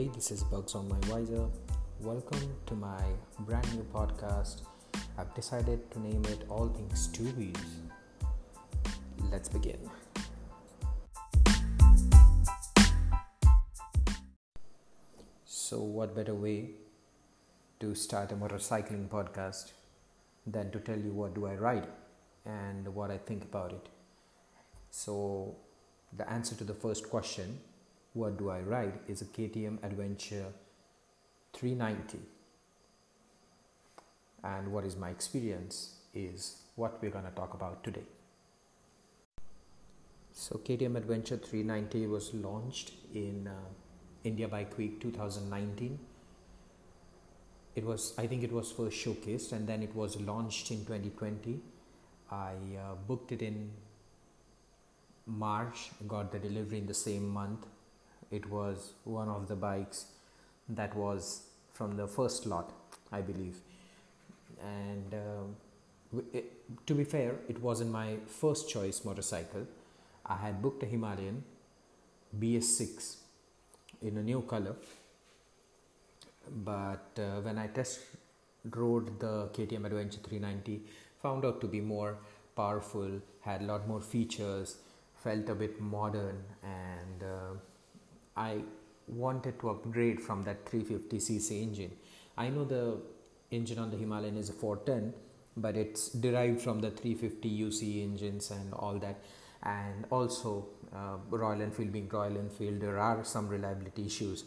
Hey, this is Bugs on my Visor. Welcome to my brand new podcast. I've decided to name it All Things Wheels. Let's begin. So, what better way to start a motorcycling podcast than to tell you what do I ride and what I think about it? So, the answer to the first question, what do I ride, is a KTM Adventure 390. And what is my experience is what we're going to talk about today. So, KTM Adventure 390 was launched in uh, India Bike Week 2019. It was, I think, it was first showcased and then it was launched in 2020. I uh, booked it in March, got the delivery in the same month. It was one of the bikes that was from the first lot, I believe. And uh, it, to be fair, it wasn't my first choice motorcycle. I had booked a Himalayan BS6 in a new color, but uh, when I test rode the KTM Adventure 390, found out to be more powerful, had a lot more features, felt a bit modern and uh, I wanted to upgrade from that 350cc engine. I know the engine on the Himalayan is a 410 but it's derived from the 350 UC engines and all that. And also uh, Royal Enfield being Royal Enfield there are some reliability issues.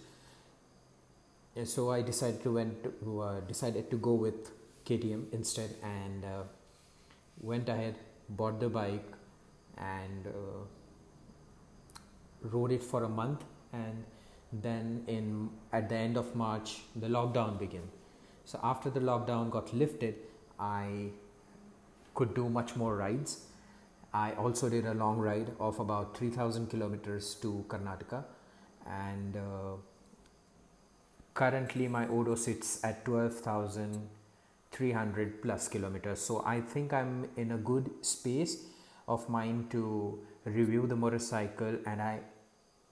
And so I decided to went to, uh, decided to go with KTM instead and uh, went ahead bought the bike and uh, rode it for a month and then in at the end of march the lockdown began. So after the lockdown got lifted i could do much more rides. I also did a long ride of about 3000 kilometers to karnataka. And uh, currently my odo sits at 12300 plus kilometers. So i think i'm in a good space of mine to review the motorcycle and I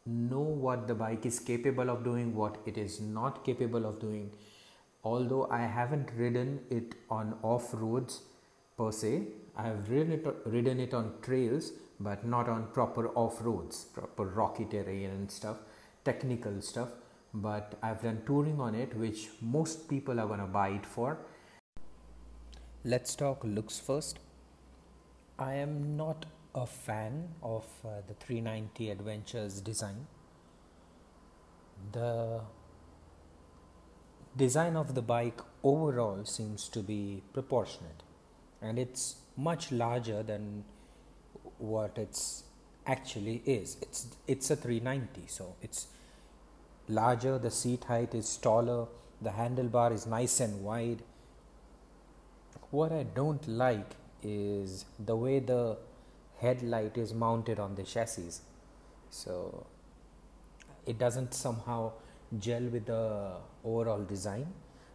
know what the bike is capable of doing, what it is not capable of doing. Although I haven't ridden it on off roads per se, I have ridden it, ridden it on trails but not on proper off roads, proper rocky terrain and stuff, technical stuff. But I've done touring on it, which most people are gonna buy it for. Let's talk looks first. I am not a fan of uh, the 390 Adventures design. The design of the bike overall seems to be proportionate and it's much larger than what it's actually is. It's it's a 390 so it's larger, the seat height is taller, the handlebar is nice and wide. What I don't like is the way the headlight is mounted on the chassis. So it doesn't somehow gel with the overall design.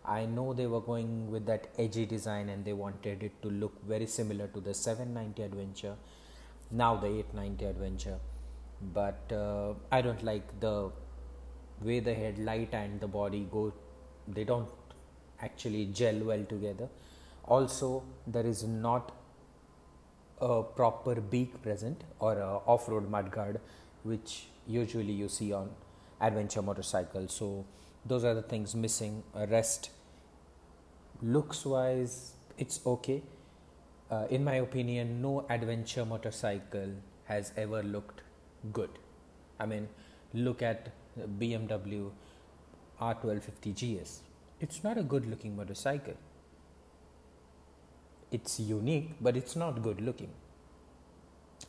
I know they were going with that edgy design and they wanted it to look very similar to the 790 adventure now the 890 adventure. But uh, i don't like the way the headlight and the body go they don't actually gel well together. Also there is not a proper beak present or a off-road mudguard which usually you see on adventure motorcycles. So those are the things missing. Rest looks wise it's okay. Uh, in my opinion no adventure motorcycle has ever looked good. I mean look at bmw r1250 gs it's not a good looking motorcycle it's unique but it's not good looking.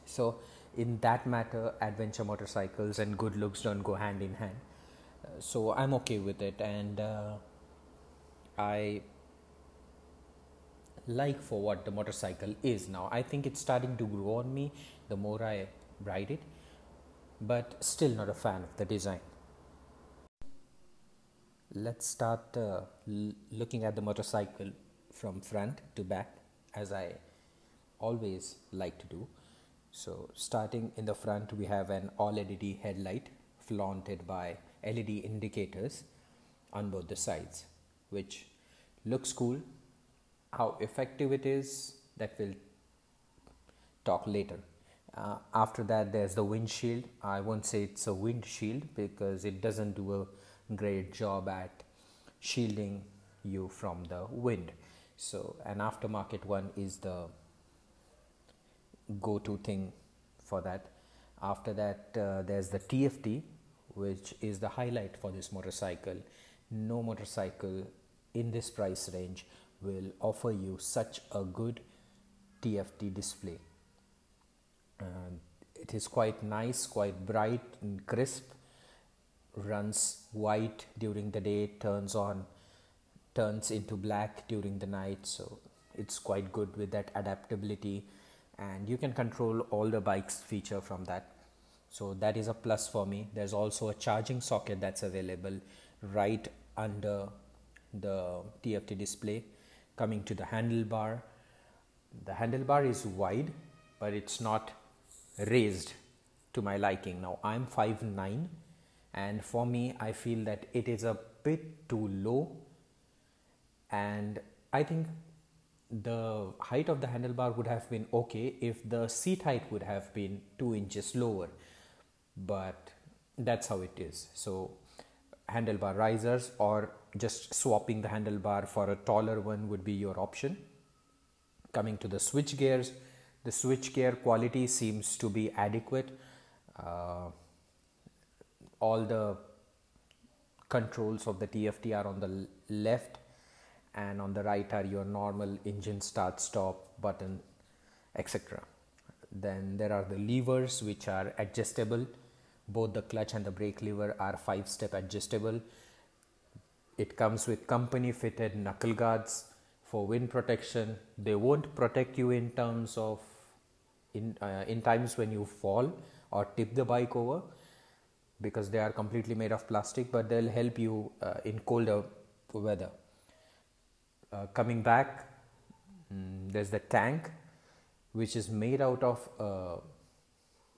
So in that matter adventure motorcycles and good looks don't go hand in hand. Uh, so i'm okay with it and uh, i like for what the motorcycle is now. I think it's starting to grow on me the more i ride it but still not a fan of the design. Let's start uh, l- looking at the motorcycle from front to back as I always like to do. So, starting in the front, we have an all LED headlight flaunted by LED indicators on both the sides, which looks cool. How effective it is, that we'll talk later. Uh, after that, there's the windshield. I won't say it's a windshield because it doesn't do a great job at shielding you from the wind. So, an aftermarket one is the go to thing for that. After that, uh, there's the TFT, which is the highlight for this motorcycle. No motorcycle in this price range will offer you such a good TFT display. Uh, it is quite nice, quite bright and crisp. Runs white during the day, turns on, turns into black during the night. So it's quite good with that adaptability, and you can control all the bikes feature from that. So that is a plus for me. There's also a charging socket that's available right under the TFT display. Coming to the handlebar, the handlebar is wide, but it's not raised to my liking. Now I'm 5'9 and for me I feel that it is a bit too low and I think the height of the handlebar would have been okay if the seat height would have been 2 inches lower. But that's how it is. So handlebar risers or just swapping the handlebar for a taller one would be your option. Coming to the switch gears the switch gear quality seems to be adequate. Uh, all the controls of the TFT are on the left and on the right are your normal engine start stop button etc then there are the levers which are adjustable. Both the clutch and the brake lever are five step adjustable. It comes with company fitted knuckle guards for wind protection. They won't protect you in terms of in uh, in times when you fall or tip the bike over because they are completely made of plastic but they'll help you uh, in colder weather uh, coming back mm, there's the tank which is made out of uh,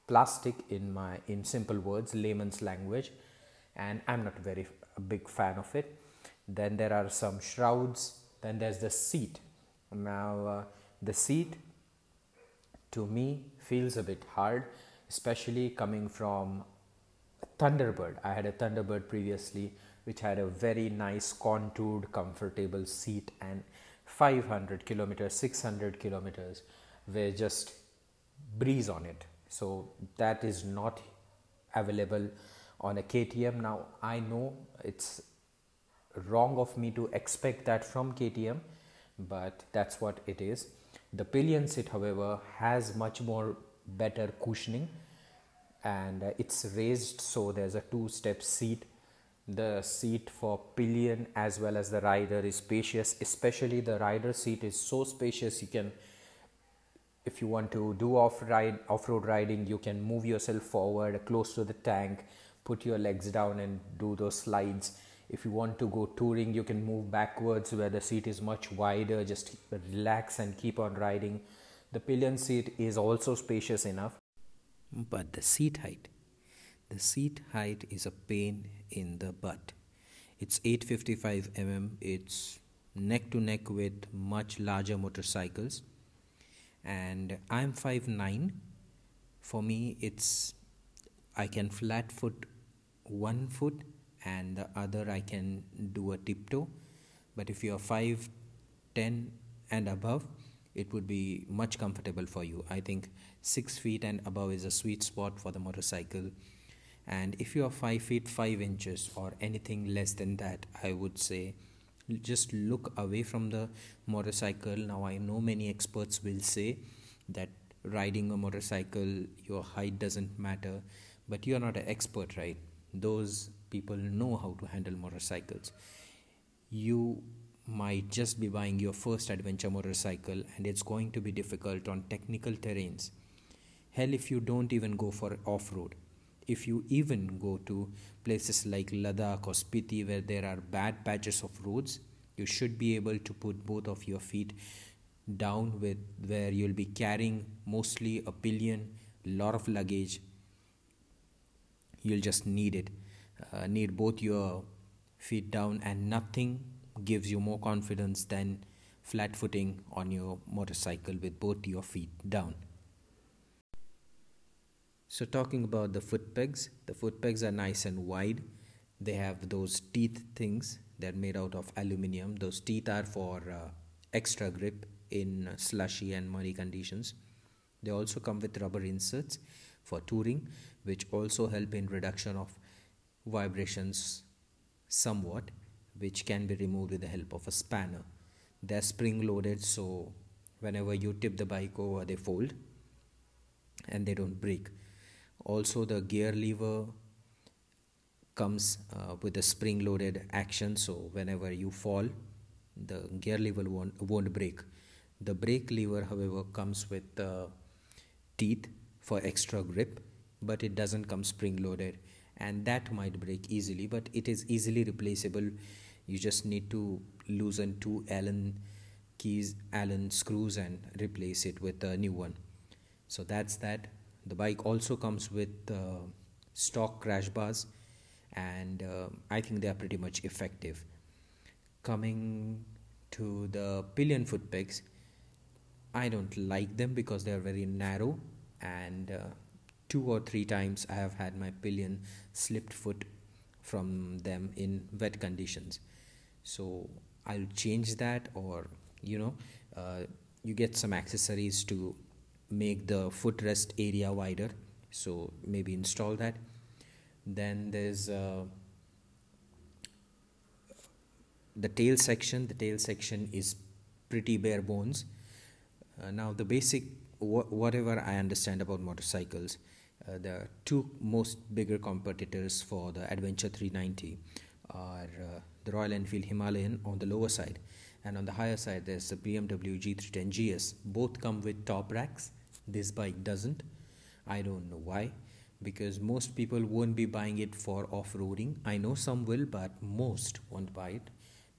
plastic in my in simple words layman's language and i'm not very a big fan of it then there are some shrouds then there's the seat now uh, the seat to me feels a bit hard, especially coming from Thunderbird. I had a Thunderbird previously, which had a very nice, contoured, comfortable seat, and 500 kilometers, 600 kilometers were just breeze on it. So that is not available on a KTM. Now I know it's wrong of me to expect that from KTM, but that's what it is. The pillion seat, however, has much more better cushioning and it's raised so there's a two step seat. The seat for pillion as well as the rider is spacious, especially the rider seat is so spacious you can if you want to do off ride off-road riding you can move yourself forward close to the tank put your legs down and do those slides. If you want to go touring you can move backwards where the seat is much wider just relax and keep on riding. The pillion seat is also spacious enough. But the seat height the seat height is a pain in the butt it's 855 mm it's neck to neck with much larger motorcycles and i'm 5'9 for me it's i can flat foot one foot and the other I can do a tiptoe. But if you're 5, 10 and above, it would be much comfortable for you. I think 6 feet and above is a sweet spot for the motorcycle. And if you are 5 feet 5 inches or anything less than that, I would say just look away from the motorcycle. Now, I know many experts will say that riding a motorcycle, your height doesn't matter, but you're not an expert, right? Those people know how to handle motorcycles you might just be buying your first adventure motorcycle and it's going to be difficult on technical terrains hell if you don't even go for off-road if you even go to places like ladakh or spiti where there are bad patches of roads you should be able to put both of your feet down with where you'll be carrying mostly a pillion lot of luggage you'll just need it uh, need both your feet down, and nothing gives you more confidence than flat footing on your motorcycle with both your feet down. So, talking about the foot pegs, the foot pegs are nice and wide. They have those teeth things, they're made out of aluminium. Those teeth are for uh, extra grip in slushy and muddy conditions. They also come with rubber inserts for touring, which also help in reduction of vibrations somewhat, which can be removed with the help of a spanner. They're spring loaded, so whenever you tip the bike over, they fold and they don't break. Also, the gear lever comes uh, with a spring loaded action, so whenever you fall, the gear lever won't, won't break. The brake lever, however, comes with uh, teeth for extra grip, but it doesn't come spring loaded, and that might break easily, but it is easily replaceable. You just need to loosen two Allen keys, Allen screws, and replace it with a new one. So that's that. The bike also comes with uh, stock crash bars, and uh, I think they are pretty much effective. Coming to the pillion foot pegs, I don't like them because they are very narrow, and uh, two or three times I have had my pillion slipped foot from them in wet conditions. So I'll change that, or you know, uh, you get some accessories to make the footrest area wider. So maybe install that. Then there's uh, the tail section. The tail section is pretty bare bones. Uh, now the basic wh- whatever i understand about motorcycles uh, the two most bigger competitors for the adventure 390 are uh, the royal enfield himalayan on the lower side. And on the higher side there's the bmw g310 gs both come with top racks this bike doesn't. I don't know why because most people won't be buying it for off-roading. I know some will but most won't buy it.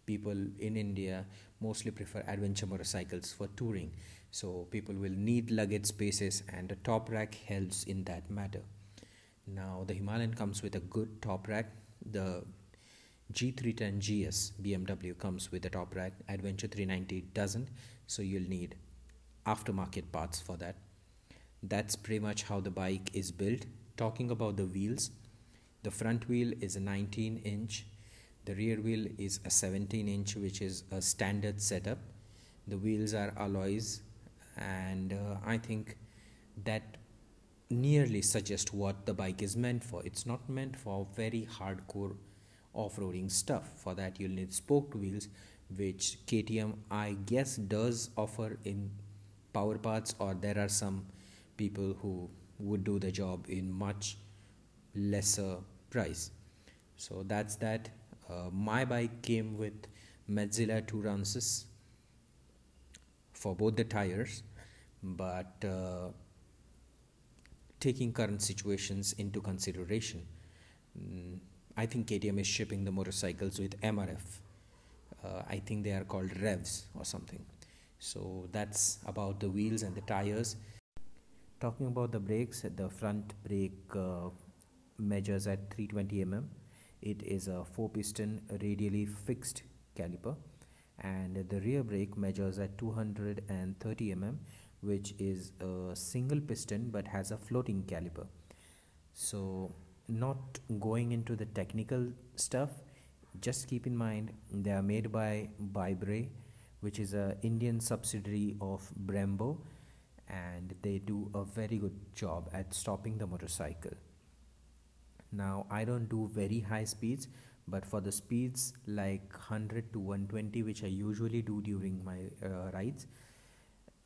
People in india mostly prefer adventure motorcycles for touring. So people will need luggage spaces and a top rack helps in that matter. Now the himalayan comes with a good top rack. The G310 GS BMW comes with a top rack. Adventure 390 doesn't. So you'll need aftermarket parts for that that's pretty much how the bike is built. Talking about the wheels the front wheel is a 19 inch the rear wheel is a 17 inch which is a standard setup. The wheels are alloys and uh, i think that nearly suggests what the bike is meant for. It's not meant for very hardcore off-roading stuff. For that you'll need spoked wheels which ktm i guess does offer in power parts or there are some people who would do the job in much lesser price. So that's that. Uh, my bike came with Metzeler Tourances for both the tires but uh, taking current situations into consideration mm, I think KTM is shipping the motorcycles with MRF uh, I think they are called revs or something. So that's about the wheels and the tires Talking about the brakes, the front brake uh, measures at 320 mm. It is a four piston radially fixed caliper, and the rear brake measures at 230 mm, which is a single piston but has a floating caliper. So, not going into the technical stuff, just keep in mind they are made by ByBre, which is a Indian subsidiary of Brembo and they do a very good job at stopping the motorcycle. Now, I don't do very high speeds, but for the speeds like 100 to 120, which I usually do during my uh, rides,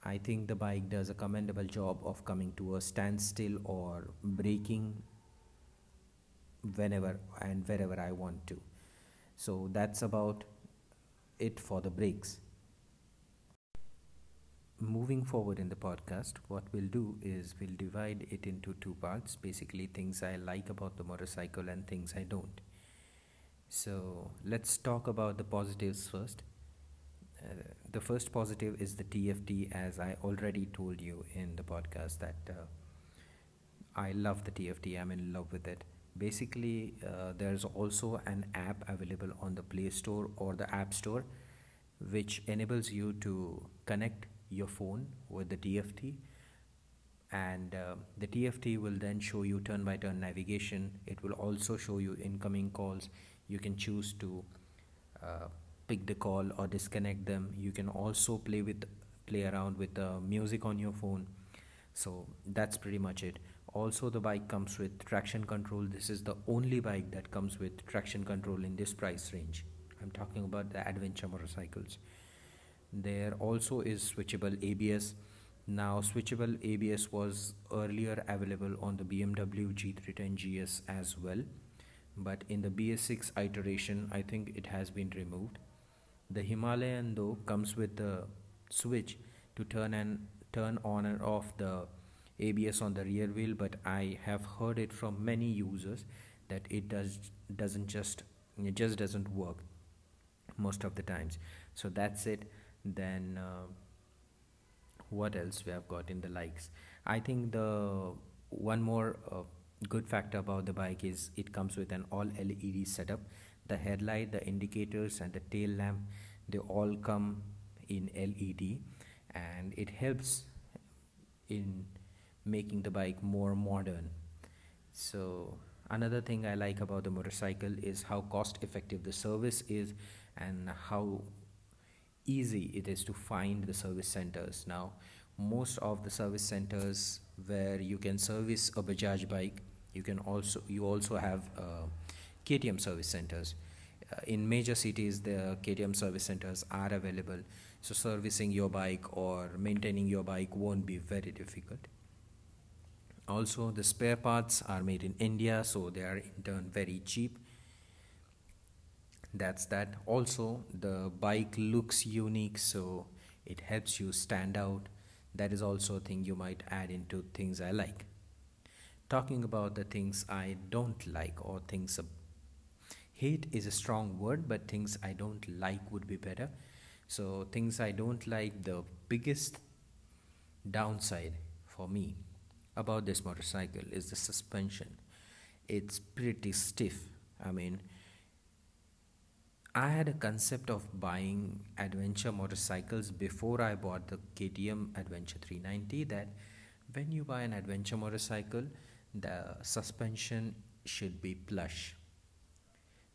I think the bike does a commendable job of coming to a standstill or braking whenever and wherever I want to. So that's about it for the brakes moving forward in the podcast, what we'll do is we'll divide it into two parts basically, things I like about the motorcycle and things I don't. So, let's talk about the positives first. Uh, the first positive is the TFT, as I already told you in the podcast that uh, I love the TFT, I'm in love with it. basically uh, there's also an app available on the play store or the app store which enables you to connect your phone with the tft and uh, the tft will then show you turn by turn navigation. It will also show you incoming calls. You can choose to uh, pick the call or disconnect them. You can also play with play around with the music on your phone. So that's pretty much it. Also the bike comes with traction control. This is the only bike that comes with traction control in this price range. I'm talking about the adventure motorcycles there also is switchable abs now switchable abs was earlier available on the bmw g310 gs as well. But in the bs6 iteration i think it has been removed. The himalayan though comes with the switch to turn and turn on and off the ABS on the rear wheel but I have heard it from many users that it does doesn't just it just doesn't work most of the times. So that's it then uh, what else we have got in the likes? I think the one more uh, good factor about the bike is it comes with an all LED setup. The headlight the indicators and the tail lamp they all come in LED and it helps in making the bike more modern. So another thing i like about the motorcycle is how cost effective the service is and how easy it is to find the service centers. Now most of the service centers where you can service a bajaj bike you can also you also have uh, ktm service centers. Uh, in major cities the ktm service centers are available. So servicing your bike or maintaining your bike won't be very difficult. Also the spare parts are made in india so they are in turn very cheap that's that also the bike looks unique so it helps you stand out that is also a thing you might add into things i like talking about the things i don't like or things hate is a strong word but things i don't like would be better so things i don't like the biggest downside for me about this motorcycle is the suspension. It's pretty stiff. I mean, I had a concept of buying adventure motorcycles before I bought the KTM Adventure 390 that when you buy an adventure motorcycle, the suspension should be plush.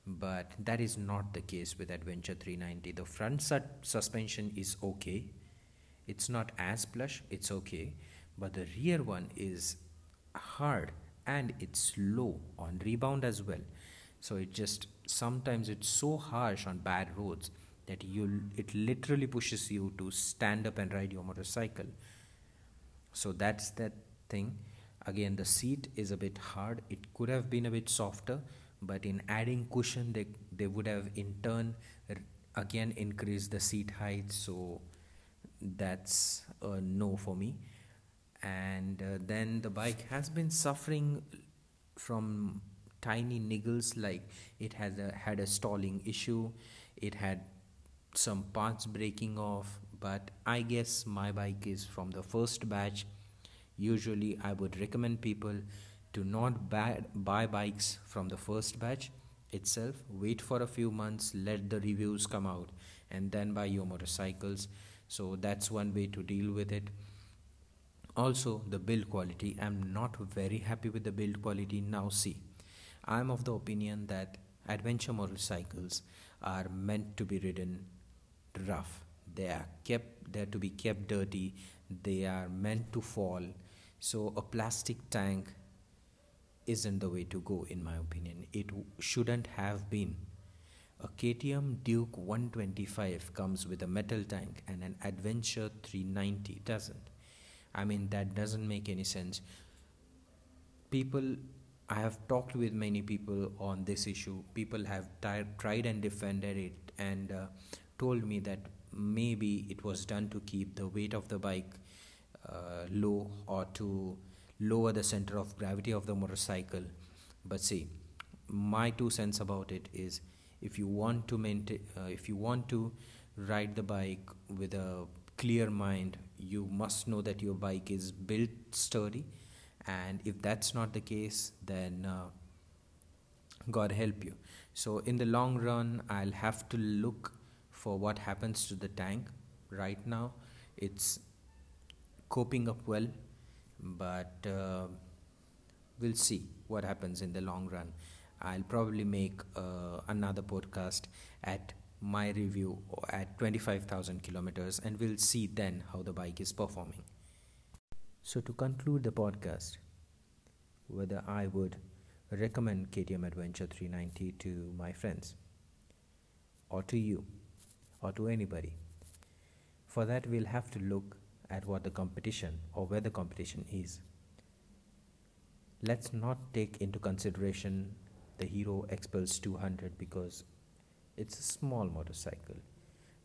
But that is not the case with Adventure 390. The front suspension is okay. It's not as plush, it's okay but the rear one is hard and it's low on rebound as well so it just sometimes it's so harsh on bad roads that you it literally pushes you to stand up and ride your motorcycle. So that's that thing. Again the seat is a bit hard. It could have been a bit softer but in adding cushion they they would have in turn again increased the seat height. So that's a no for me. And uh, then the bike has been suffering from tiny niggles like it has a, had a stalling issue it had some parts breaking off but i guess my bike is from the first batch. Usually i would recommend people to not buy, buy bikes from the first batch itself. Wait for a few months let the reviews come out and then buy your motorcycles. So that's one way to deal with it. Also the build quality. I'm not very happy with the build quality. Now see i'm of the opinion that adventure motorcycles are meant to be ridden rough. They are kept they're to be kept dirty. They are meant to fall. So a plastic tank isn't the way to go in my opinion. It shouldn't have been. A KTM Duke 125 comes with a metal tank and an Adventure 390 doesn't. I mean, that doesn't make any sense. People, I have talked with many people on this issue. People have tried and defended it and uh, told me that maybe it was done to keep the weight of the bike uh, low or to lower the center of gravity of the motorcycle. But see, my two cents about it is if you want to maintain, uh, if you want to ride the bike with a clear mind you must know that your bike is built sturdy and if that's not the case then uh, God help you. So, in the long run, I'll have to look for what happens to the tank. Right now, it's coping up well, but uh, we'll see what happens in the long run. I'll probably make uh, another podcast at my review at 25,000 kilometers, and we'll see then how the bike is performing. So, to conclude the podcast, whether I would recommend KTM Adventure 390 to my friends or to you or to anybody. For that, we'll have to look at what the competition or where the competition is. Let's not take into consideration the Hero Xpulse 200 because it's a small motorcycle.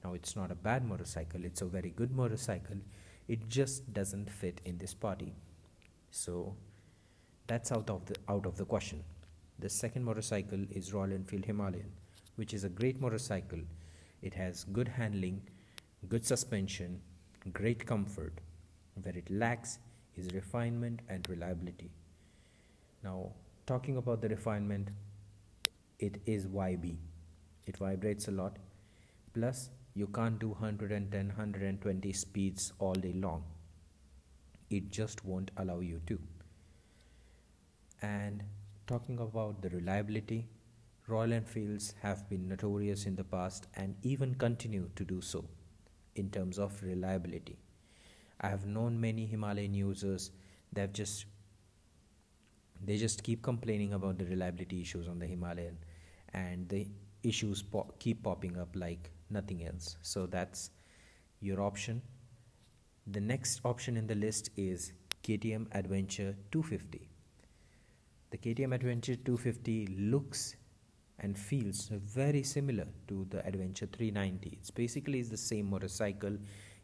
Now, it's not a bad motorcycle, it's a very good motorcycle. It just doesn't fit in this party. So, that's out of the out of the question. The second motorcycle is Royal Enfield Himalayan, which is a great motorcycle. It has good handling, good suspension, great comfort. Where it lacks is refinement and reliability. Now, talking about the refinement, it is YB. It vibrates a lot. Plus, you can't do 110, 120 speeds all day long. It just won't allow you to. And talking about the reliability, Royal Enfields have been notorious in the past and even continue to do so in terms of reliability. I have known many Himalayan users that just they just keep complaining about the reliability issues on the Himalayan and the issues po- keep popping up like nothing else. So that's your option. The next option in the list is KTM Adventure 250. The KTM Adventure 250 looks and feels very similar to the Adventure 390. It's basically the same motorcycle.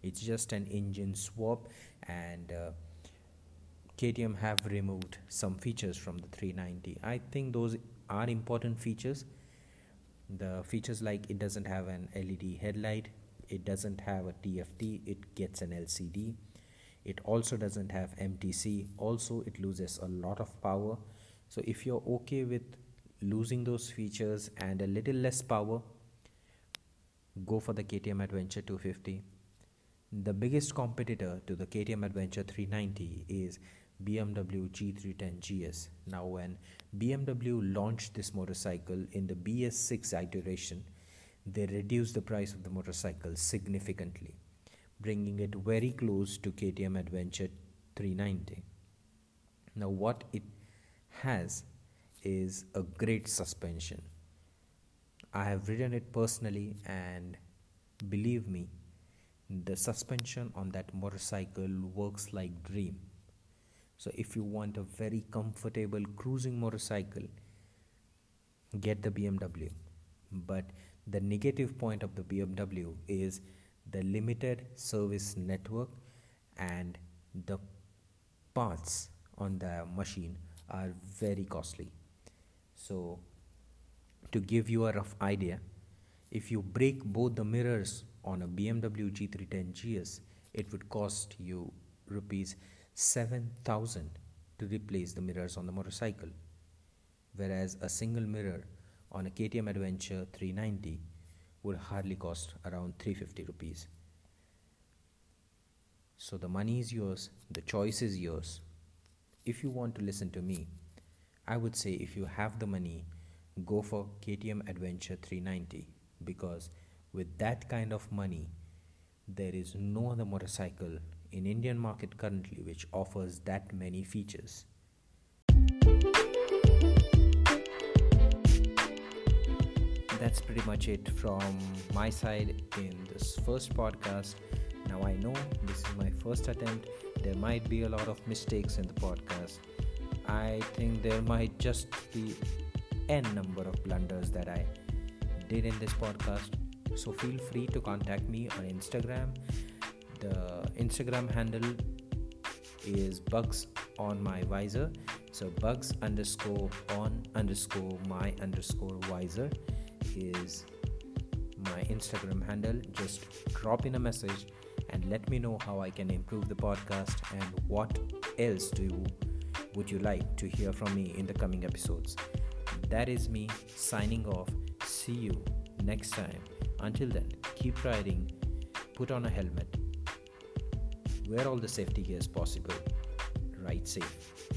It's just an engine swap and uh, KTM have removed some features from the 390. I think those are important features. The features like it doesn't have an LED headlight, it doesn't have a TFT, it gets an LCD. It also doesn't have MTC. Also, it loses a lot of power so if you're okay with losing those features and a little less power go for the KTM Adventure 250 the biggest competitor to the KTM Adventure 390 is BMW G310 GS now when BMW launched this motorcycle in the BS6 iteration they reduced the price of the motorcycle significantly bringing it very close to KTM Adventure 390 now what it has is a great suspension. I have ridden it personally, and believe me, the suspension on that motorcycle works like dream. So if you want a very comfortable cruising motorcycle, get the BMW. But the negative point of the BMW is the limited service network and the parts on the machine are very costly. So, to give you a rough idea, if you break both the mirrors on a BMW G310 GS, it would cost you rupees 7000 to replace the mirrors on the motorcycle. Whereas a single mirror on a KTM Adventure 390 would hardly cost around 350 rupees. So the money is yours, the choice is yours if you want to listen to me, I would say if you have the money, go for KTM Adventure 390 because with that kind of money, there is no other motorcycle in Indian market currently which offers that many features. That's pretty much it from my side in this first podcast. Now I know this is my first attempt there might be a lot of mistakes in the podcast. I think there might just be n number of blunders that I did in this podcast. So feel free to contact me on Instagram. The Instagram handle is bugs on my visor. So bugs underscore on underscore my underscore visor is my Instagram handle. Just drop in a message and let me know how I can improve the podcast and what else do you would you like to hear from me in the coming episodes. that is me signing off. See you next time. Until then, keep riding, put on a helmet, wear all the safety gears possible, ride safe.